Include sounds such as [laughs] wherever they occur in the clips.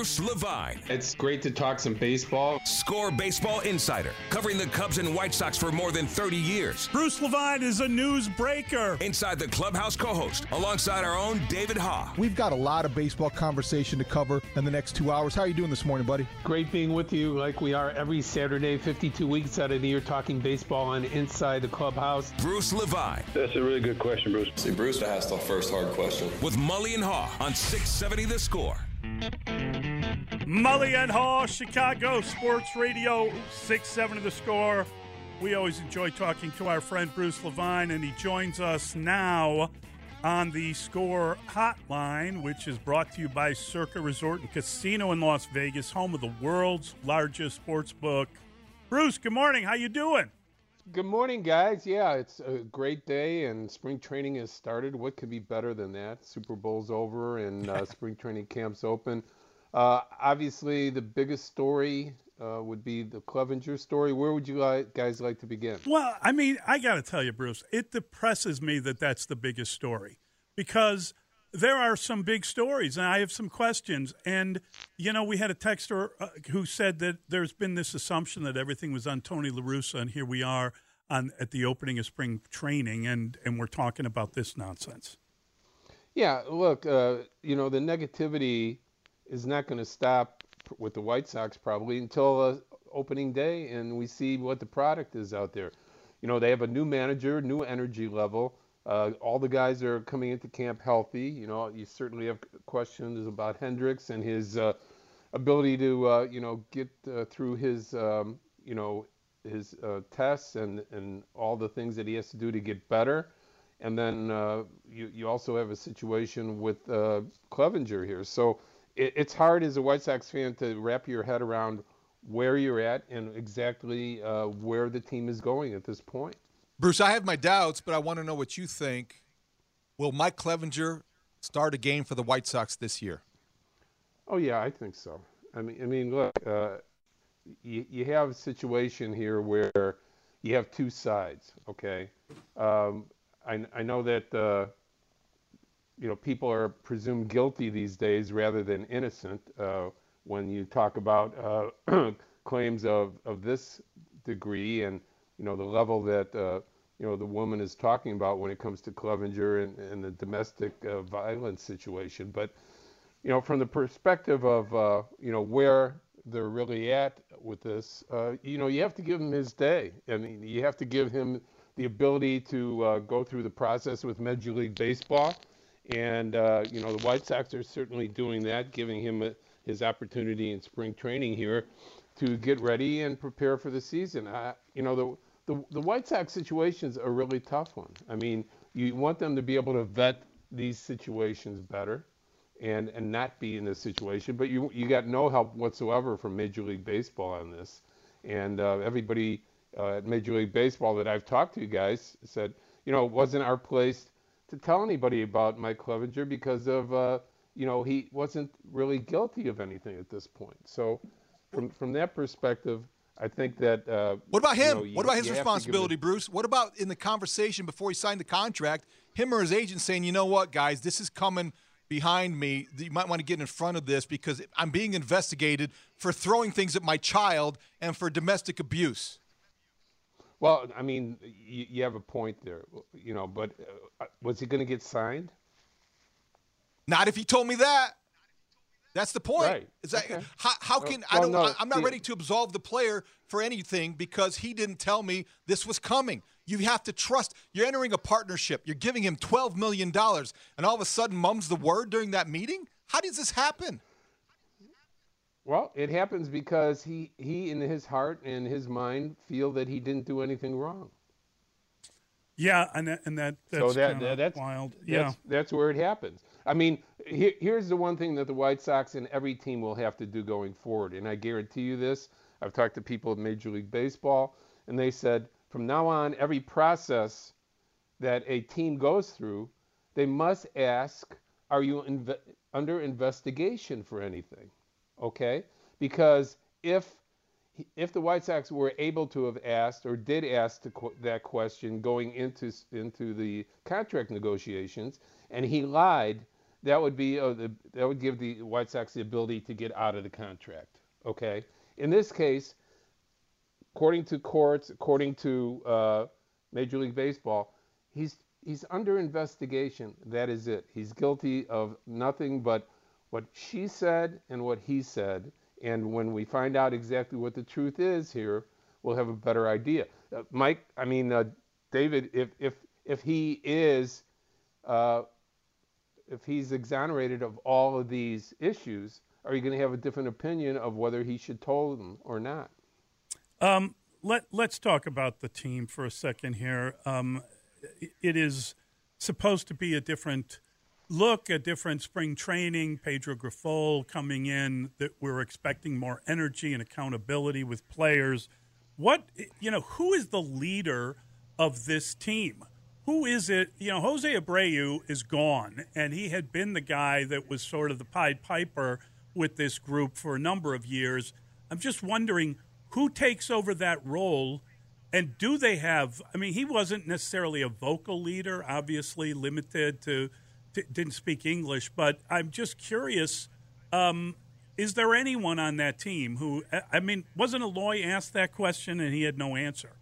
Bruce Levine. It's great to talk some baseball. Score Baseball Insider, covering the Cubs and White Sox for more than 30 years. Bruce Levine is a newsbreaker. Inside the Clubhouse co host, alongside our own David Haugh. We've got a lot of baseball conversation to cover in the next two hours. How are you doing this morning, buddy? Great being with you like we are every Saturday, 52 weeks out of the year, talking baseball on Inside the Clubhouse. Bruce Levine. That's a really good question, Bruce. See, Bruce asked the first hard question. With Mully and Haugh on 670 The Score. Mully and Haugh, Chicago Sports Radio, 6 7 of the score. We always enjoy talking to our friend Bruce Levine, and he joins us now on the Score Hotline, which is brought to you by Circa Resort and Casino in Las Vegas, home of the world's largest sports book. Bruce, good morning. How you doing? Good morning, guys. Yeah, it's a great day, and spring training has started. What could be better than that? Super Bowl's over, and uh, [laughs] spring training camp's open. Uh, obviously, the biggest story uh, would be the Clevinger story. Where would you like, guys like to begin? Well, I mean, I got to tell you, Bruce, it depresses me that that's the biggest story because there are some big stories, and I have some questions. And you know, we had a texter uh, who said that there's been this assumption that everything was on Tony La Russa, and here we are on at the opening of spring training, and and we're talking about this nonsense. Yeah, look, uh, you know, the negativity is not going to stop with the White Sox probably until uh, opening day, and we see what the product is out there. You know, they have a new manager, new energy level. Uh, all the guys are coming into camp healthy. You know, you certainly have questions about Hendriks and his uh, ability to, uh, you know, get uh, through his, um, you know, his uh, tests and, and all the things that he has to do to get better. And then you, you also have a situation with Clevinger here. So it, it's hard as a White Sox fan to wrap your head around where you're at and exactly uh, where the team is going at this point. Bruce, I have my doubts, but I want to know what you think. Will Mike Clevinger start a game for the White Sox this year? Oh yeah, I think so. I mean, I mean, look, uh, you, you have a situation here where you have two sides. Okay, um, I, I know that uh, you know, people are presumed guilty these days rather than innocent uh, when you talk about uh, [clears throat] claims of, of this degree and, you know, the level that, uh, you know, the woman is talking about when it comes to Clevinger and, and the domestic uh, violence situation. But, you know, from the perspective of, uh, you know, where they're really at with this, uh, you know, you have to give him his day. I mean, you have to give him the ability to go through the process with Major League Baseball and, uh, you know, the White Sox are certainly doing that, giving him a, his opportunity in spring training here to get ready and prepare for the season. I, you know, the, the, the White Sox situation is a really tough one. I mean, you want them to be able to vet these situations better and, and not be in this situation, but you, you got no help whatsoever from Major League Baseball on this. And uh, everybody uh, at Major League Baseball that I've talked to, you guys, said, you know, it wasn't our place to tell anybody about Mike Clevinger because of uh, you know he wasn't really guilty of anything at this point. So from from that perspective, I think that. Uh, what about him? You know, you, what about his responsibility, Bruce? What about in the conversation before he signed the contract? Him or his agent saying, "You know what, guys, this is coming." behind me you might want to get in front of this because I'm being investigated for throwing things at my child and for domestic abuse. Well, I mean, you, you have a point there, you know, but uh, was he going to get signed? Not if he told me that. That's the point. Right. Is that okay. how, how can well, I don't? No, I'm not see, ready to absolve the player for anything because he didn't tell me this was coming. You have to trust. You're entering a partnership. You're giving him 12 million dollars, and all of a sudden, mum's the word during that meeting. How does this happen? Well, it happens because he he in his heart and his mind feel that he didn't do anything wrong. Yeah, and that, and that that's so that, that that's wild. Yeah, that's, that's where it happens. I mean, here, here's the one thing that the White Sox and every team will have to do going forward, and I guarantee you this. I've talked to people at Major League Baseball, and they said from now on, every process that a team goes through, they must ask, "Are you inve- under investigation for anything?" Okay, because if if the White Sox were able to have asked or did ask that question going into into the contract negotiations, and he lied, that would be uh, the, that would give the White Sox the ability to get out of the contract. Okay. In this case, according to courts, according to uh, Major League Baseball, he's he's under investigation. That is it. He's guilty of nothing but what she said and what he said. And when we find out exactly what the truth is here, we'll have a better idea. Uh, Mike, I mean, uh, David, if if if he is uh, if he's exonerated of all of these issues, are you going to have a different opinion of whether he should toll them or not? Um, let Let's talk about the team for a second here. Um, it is supposed to be a different look, a different spring training. Pedro Grifol coming in, that we're expecting more energy and accountability with players. What you know, who is the leader of this team? who is it? You know, Jose Abreu is gone, and he had been the guy that was sort of the Pied Piper with this group for a number of years. I'm just wondering who takes over that role, and do they have? I mean, he wasn't necessarily a vocal leader, obviously limited to, to didn't speak English, but I'm just curious. Um, is there anyone on that team who? I mean, wasn't Eloy asked that question and he had no answer?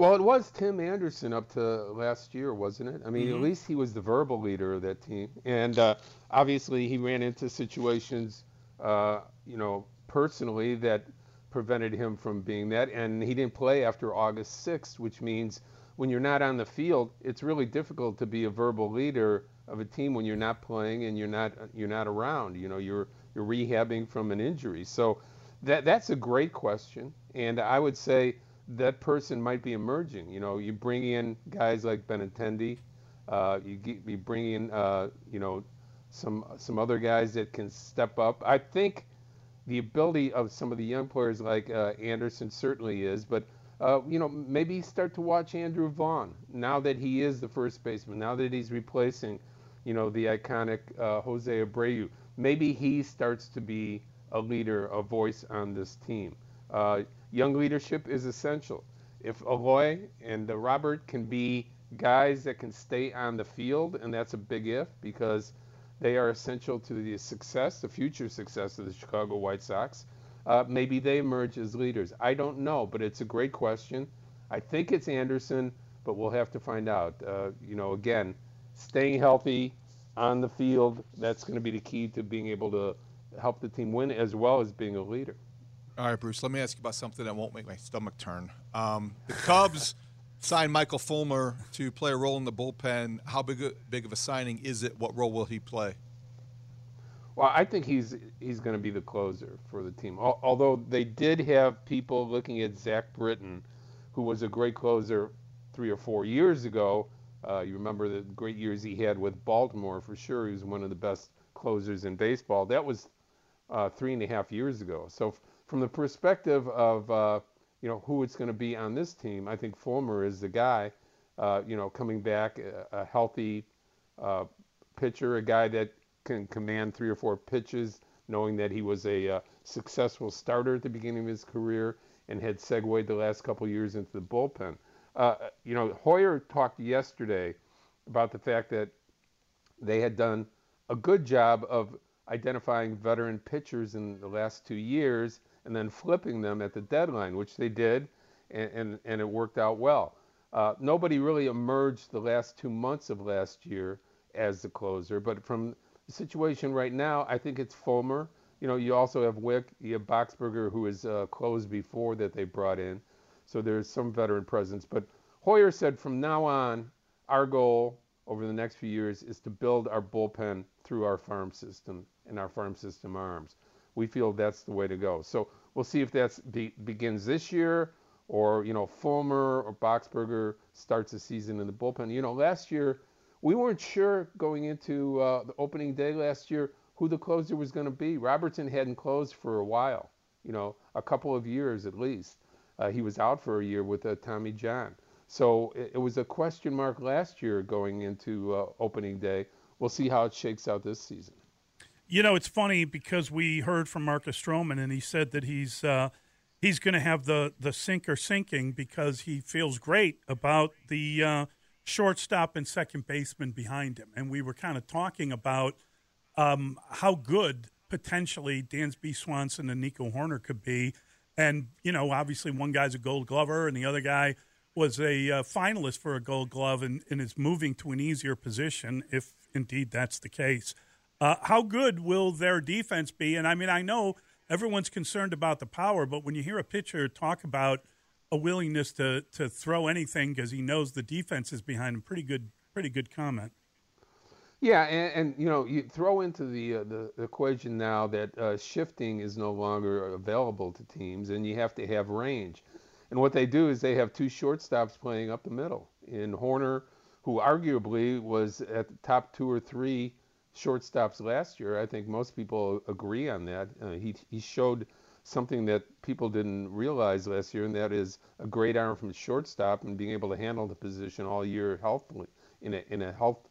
Well, it was Tim Anderson up to last year, wasn't it? I mean, mm-hmm. at least he was the verbal leader of that team, and uh, obviously he ran into situations, uh, you know, personally that prevented him from being that, and he didn't play after August 6th, which means when you're not on the field, it's really difficult to be a verbal leader of a team when you're not playing and you're not you're not around. You know, you're you're rehabbing from an injury. So that that's a great question, and I would say that person might be emerging. You know, you bring in guys like Benintendi, uh, you, get, you bring in, uh, you know, some some other guys that can step up. I think the ability of some of the young players like uh, Anderson certainly is, but uh, you know, maybe start to watch Andrew Vaughn now that he is the first baseman. Now that he's replacing, you know, the iconic uh, Jose Abreu. Maybe he starts to be a leader, a voice on this team. Uh, young leadership is essential. If Eloy and the Robert can be guys that can stay on the field, and that's a big if because they are essential to the success, the future success of the Chicago White Sox. Uh, maybe they emerge as leaders. I don't know, but it's a great question. I think it's Anderson, but we'll have to find out. Uh, you know, again, staying healthy on the field, that's going to be the key to being able to help the team win as well as being a leader. All right, Bruce. Let me ask you about something that won't make my stomach turn. Um, the Cubs [laughs] signed Michael Fulmer to play a role in the bullpen. How big big of a signing is it? What role will he play? Well, I think he's he's going to be the closer for the team. Although they did have people looking at Zach Britton, who was a great closer three or four years ago. Uh, you remember the great years he had with Baltimore for sure. He was one of the best closers in baseball. That was uh, three and a half years ago. So from the perspective of uh, you know who it's going to be on this team, I think Fulmer is the guy. uh, you know, coming back, a, a healthy uh, pitcher, a guy that can command three or four pitches, knowing that he was a uh, successful starter at the beginning of his career and had segued the last couple years into the bullpen. Uh, you know, Hoyer talked yesterday about the fact that they had done a good job of identifying veteran pitchers in the last two years and then flipping them at the deadline, which they did, and, and, and it worked out well. Uh, nobody really emerged the last two months of last year as the closer, but from situation right now, I think it's Fulmer. You know, you also have Wick, you have Boxberger, who is uh, closed before that they brought in, so there's some veteran presence. But Hoyer said from now on, our goal over the next few years is to build our bullpen through our farm system and our farm system arms. We feel that's the way to go. So we'll see if that be, begins this year or, you know, Fulmer or Boxberger starts the season in the bullpen. You know, last year we weren't sure going into uh, the opening day last year who the closer was going to be. Robertson hadn't closed for a while, you know, a couple of years at least. Uh, he was out for a year with uh, Tommy John. So it, it, was a question mark last year going into uh, opening day. We'll see how it shakes out this season. You know, it's funny because we heard from Marcus Stroman, and he said that he's uh, he's going to have the the sinker sinking because he feels great about the uh, shortstop and second baseman behind him. And we were kind of talking about um, how good potentially Dansby Swanson and Nico Hoerner could be. And you know, obviously, one guy's a Gold Glover, and the other guy was a uh, finalist for a Gold Glove and, and, is moving to an easier position, if indeed that's the case. Uh, how good will their defense be? And I mean, I know everyone's concerned about the power, but when you hear a pitcher talk about a willingness to, to throw anything because he knows the defense is behind him, pretty good, pretty good comment. Yeah, and, and you know, you throw into the uh, the equation now that uh, shifting is no longer available to teams, and you have to have range. And what they do is they have two shortstops playing up the middle. In Hoerner, who arguably was at the top two or three shortstops last year, I think most people agree on that. Uh, he he showed something that people didn't realize last year, and that is a great arm from shortstop and being able to handle the position all year healthfully in a in a health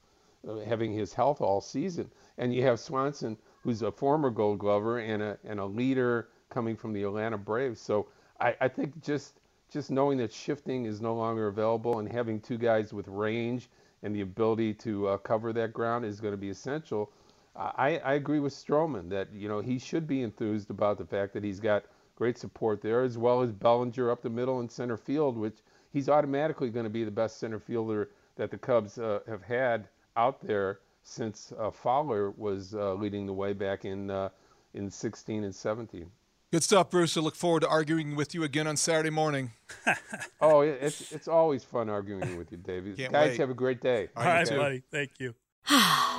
uh, having his health all season. And you have Swanson, who's a former Gold Glover and a and a leader coming from the Atlanta Braves. So I, I think just just knowing that shifting is no longer available and having two guys with range and the ability to uh, cover that ground is going to be essential. I, I agree with Stroman that you know he should be enthused about the fact that he's got great support there, as well as Bellinger up the middle and center field, which he's automatically going to be the best center fielder that the Cubs uh, have had out there since uh, Fowler was uh, leading the way back in uh, in 16 and 17. Good stuff, Bruce. I look forward to arguing with you again on Saturday morning. [laughs] oh, it's it's always fun arguing with you, David. Guys, wait. have a great day. All right, buddy. Thank you. [sighs] [sighs]